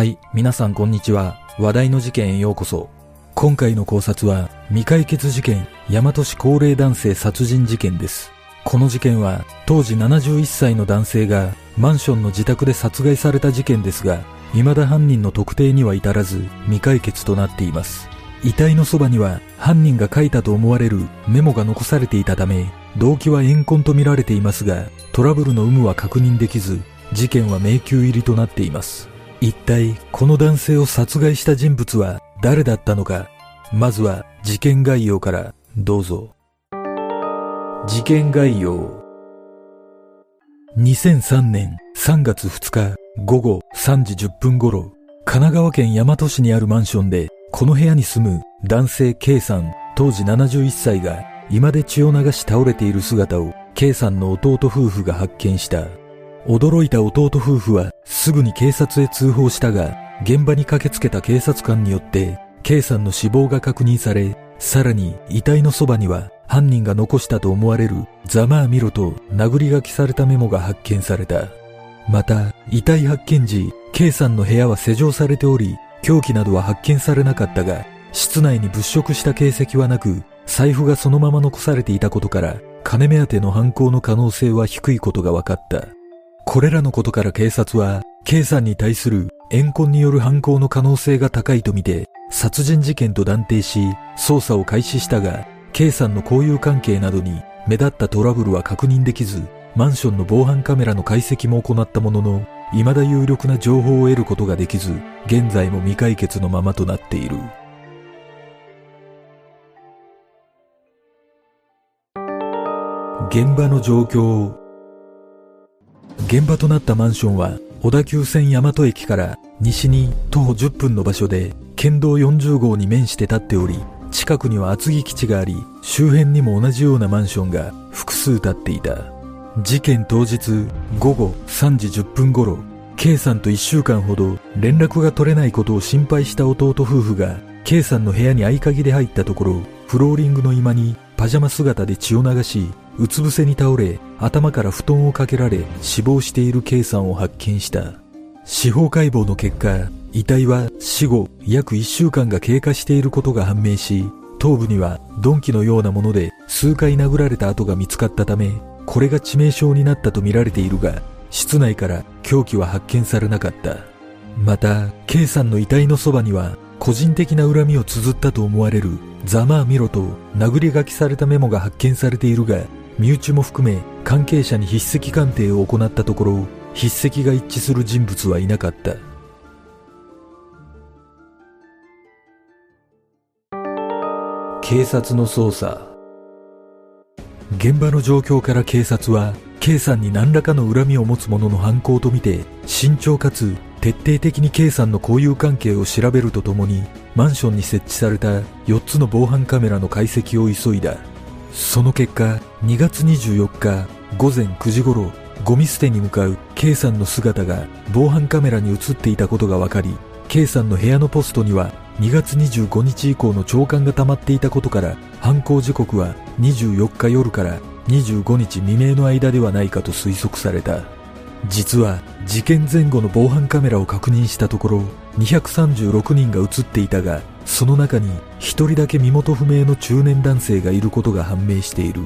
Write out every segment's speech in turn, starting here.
はい、皆さんこんにちは。話題の事件へようこそ。今回の考察は、未解決事件、大和市高齢男性殺人事件です。この事件は、当時71歳の男性が、マンションの自宅で殺害された事件ですが、未だ犯人の特定には至らず、未解決となっています。遺体のそばには、犯人が書いたと思われるメモが残されていたため、動機は怨恨と見られていますが、トラブルの有無は確認できず、事件は迷宮入りとなっています。一体この男性を殺害した人物は誰だったのか？まずは事件概要からどうぞ。事件概要2003年3月2日午後3時10分頃神奈川県大和市にあるマンションでこの部屋に住む男性 K さん当時71歳が居間で血を流し倒れている姿を K さんの弟夫婦が発見した。驚いた弟夫婦はすぐに警察へ通報したが、現場に駆けつけた警察官によって K さんの死亡が確認され、さらに遺体のそばには犯人が残したと思われるざまあみろと殴り書きされたメモが発見された。また、遺体発見時、K さんの部屋は施錠されており、凶器などは発見されなかったが、室内に物色した形跡はなく、財布がそのまま残されていたことから、金目当ての犯行の可能性は低いことが分かった。これらのことから警察は、K さんに対する怨恨による犯行の可能性が高いとみて、殺人事件と断定し、捜査を開始したが、K さんの交友関係などに目立ったトラブルは確認できず、マンションの防犯カメラの解析も行ったものの、未だ有力な情報を得ることができず、現在も未解決のままとなっている。現場の状況を現場となったマンションは小田急線大和駅から西に徒歩10分の場所で県道40号に面して立っており近くには厚木基地があり周辺にも同じようなマンションが複数建っていた。事件当日午後3時10分頃 K さんと1週間ほど連絡が取れないことを心配した弟夫婦が K さんの部屋に合鍵で入ったところフローリングの居間にパジャマ姿で血を流しうつ伏せに倒れ頭から布団をかけられ死亡している K さんを発見した。司法解剖の結果遺体は死後約1週間が経過していることが判明し頭部には鈍器のようなもので数回殴られた跡が見つかったためこれが致命傷になったとみられているが室内から凶器は発見されなかった。また K さんの遺体のそばには個人的な恨みを綴ったと思われるざまあみろと殴り書きされたメモが発見されているが身内も含め関係者に筆跡鑑定を行ったところ筆跡が一致する人物はいなかった。警察の捜査。現場の状況から警察は K さんに何らかの恨みを持つ者の犯行とみて慎重かつ徹底的に K さんの交友関係を調べるとともにマンションに設置された4つの防犯カメラの解析を急いだ。その結果2月24日午前9時頃ゴミ捨てに向かう K さんの姿が防犯カメラに映っていたことが分かり K さんの部屋のポストには2月25日以降の朝刊が溜まっていたことから犯行時刻は24日夜から25日未明の間ではないかと推測された。実は事件前後の防犯カメラを確認したところ236人が映っていたがその中に1人だけ身元不明の中年男性がいることが判明している。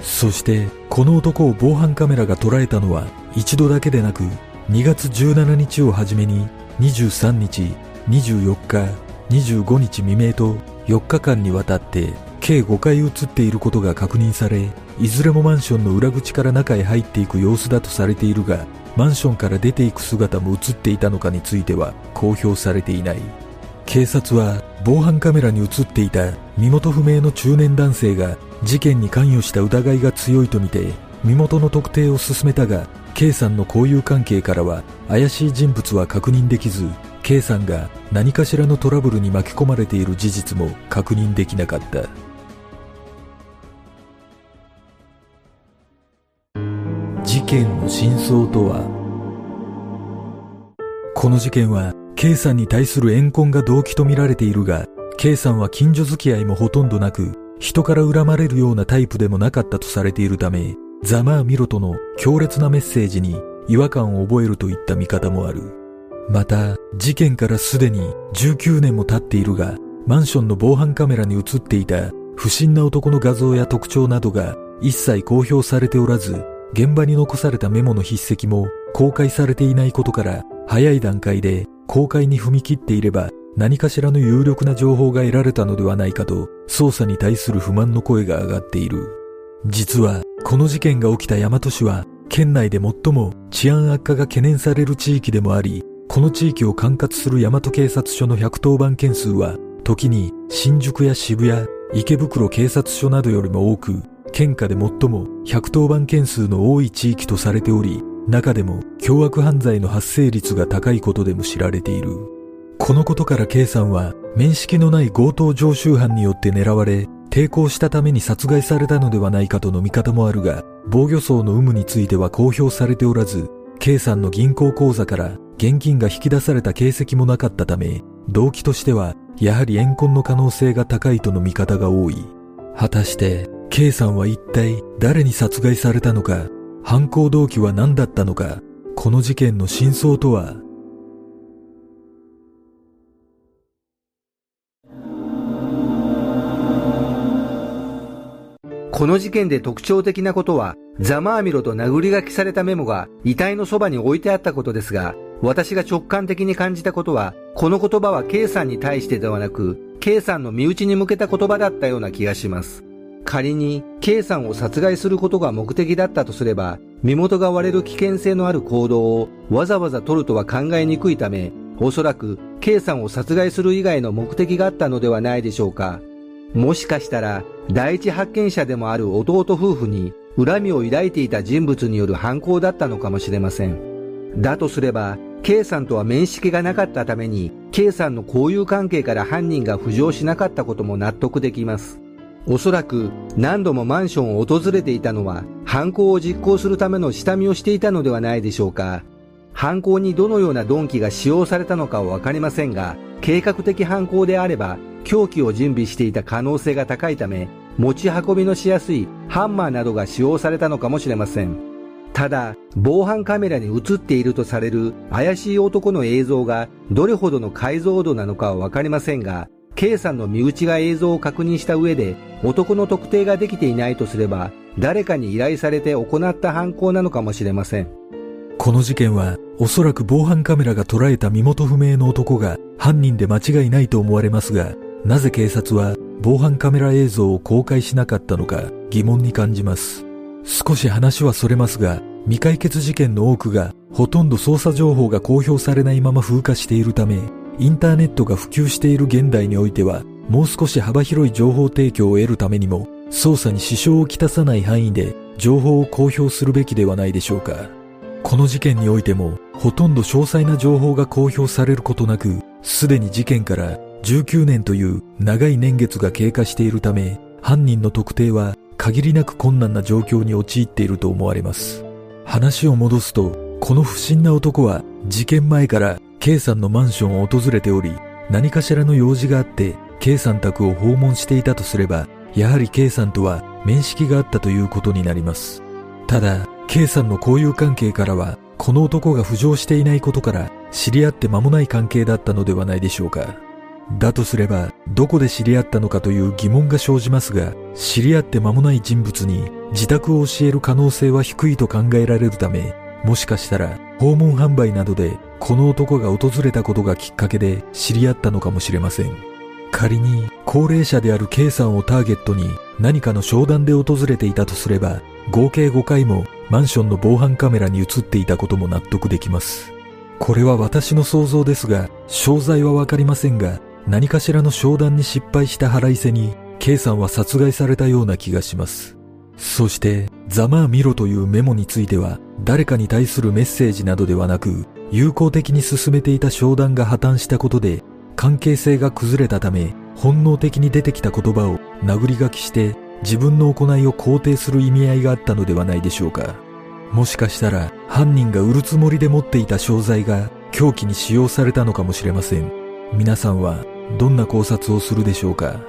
そしてこの男を防犯カメラが捉えたのは一度だけでなく2月17日をはじめに23日24日25日未明と4日間にわたって計5回映っていることが確認されいずれもマンションの裏口から中へ入っていく様子だとされているがマンションから出ていく姿も映っていたのかについては公表されていない。警察は防犯カメラに映っていた身元不明の中年男性が事件に関与した疑いが強いとみて身元の特定を進めたが K さんの交友関係からは怪しい人物は確認できず K さんが何かしらのトラブルに巻き込まれている事実も確認できなかった。事件の真相とはこの事件は？K さんに対する怨恨が動機とみられているが K さんは近所付き合いもほとんどなく人から恨まれるようなタイプでもなかったとされているためざまあみろとの強烈なメッセージに違和感を覚えるといった見方もある。また事件からすでに19年も経っているがマンションの防犯カメラに映っていた不審な男の画像や特徴などが一切公表されておらず現場に残されたメモの筆跡も公開されていないことから早い段階で公開に踏み切っていれば何かしらの有力な情報が得られたのではないかと捜査に対する不満の声が上がっている。実はこの事件が起きた大和市は県内で最も治安悪化が懸念される地域でもありこの地域を管轄する大和警察署の110番件数は時に新宿や渋谷池袋警察署などよりも多く県下で最も110番件数の多い地域とされており、中でも凶悪犯罪の発生率が高いことでも知られている。このことから K さんは面識のない強盗常習犯によって狙われ、抵抗したために殺害されたのではないかとの見方もあるが、防御層の有無については公表されておらず、K さんの銀行口座から現金が引き出された形跡もなかったため、動機としてはやはり怨恨の可能性が高いとの見方が多い。果たして K さんは一体誰に殺害されたのか、犯行動機は何だったのか、この事件の真相とは？この事件で特徴的なことは、ざまあみろと殴り書きされたメモが遺体のそばに置いてあったことですが、私が直感的に感じたことは、この言葉は K さんに対してではなく、K さんの身内に向けた言葉だったような気がします。仮に K さんを殺害することが目的だったとすれば、身元が割れる危険性のある行動をわざわざ取るとは考えにくいため、おそらく K さんを殺害する以外の目的があったのではないでしょうか。もしかしたら、第一発見者でもある弟夫婦に恨みを抱いていた人物による犯行だったのかもしれません。だとすれば、K さんとは面識がなかったために、K さんの交友関係から犯人が浮上しなかったことも納得できます。おそらく何度もマンションを訪れていたのは犯行を実行するための下見をしていたのではないでしょうか。犯行にどのような鈍器が使用されたのかはわかりませんが、計画的犯行であれば凶器を準備していた可能性が高いため、持ち運びのしやすいハンマーなどが使用されたのかもしれません。ただ、防犯カメラに映っているとされる怪しい男の映像がどれほどの解像度なのかはわかりませんが、K さんの身内が映像を確認した上で男の特定ができていないとすれば誰かに依頼されて行った犯行なのかもしれません。この事件はおそらく防犯カメラが捉えた身元不明の男が犯人で間違いないと思われますがなぜ警察は防犯カメラ映像を公開しなかったのか疑問に感じます。少し話はそれますが未解決事件の多くがほとんど捜査情報が公表されないまま風化しているためインターネットが普及している現代においては、もう少し幅広い情報提供を得るためにも、捜査に支障をきたさない範囲で情報を公表するべきではないでしょうか。この事件においても、ほとんど詳細な情報が公表されることなく、すでに事件から19年という長い年月が経過しているため、犯人の特定は限りなく困難な状況に陥っていると思われます。話を戻すと、この不審な男は事件前から K さんのマンションを訪れており、何かしらの用事があって、K さん宅を訪問していたとすれば、やはり K さんとは面識があったということになります。ただ、K さんの交友関係からは、この男が浮上していないことから知り合って間もない関係だったのではないでしょうか。だとすれば、どこで知り合ったのかという疑問が生じますが、知り合って間もない人物に自宅を教える可能性は低いと考えられるため、もしかしたら訪問販売などでこの男が訪れたことがきっかけで知り合ったのかもしれません。仮に高齢者である K さんをターゲットに何かの商談で訪れていたとすれば、合計5回もマンションの防犯カメラに映っていたことも納得できます。これは私の想像ですが、商材はわかりませんが、何かしらの商談に失敗した腹いせに、K さんは殺害されたような気がします。そして、ざまあ見ろというメモについては、誰かに対するメッセージなどではなく、友好的に進めていた商談が破綻したことで、関係性が崩れたため、本能的に出てきた言葉を殴り書きして自分の行いを肯定する意味合いがあったのではないでしょうか。もしかしたら犯人が売るつもりで持っていた商材が凶器に使用されたのかもしれません。皆さんはどんな考察をするでしょうか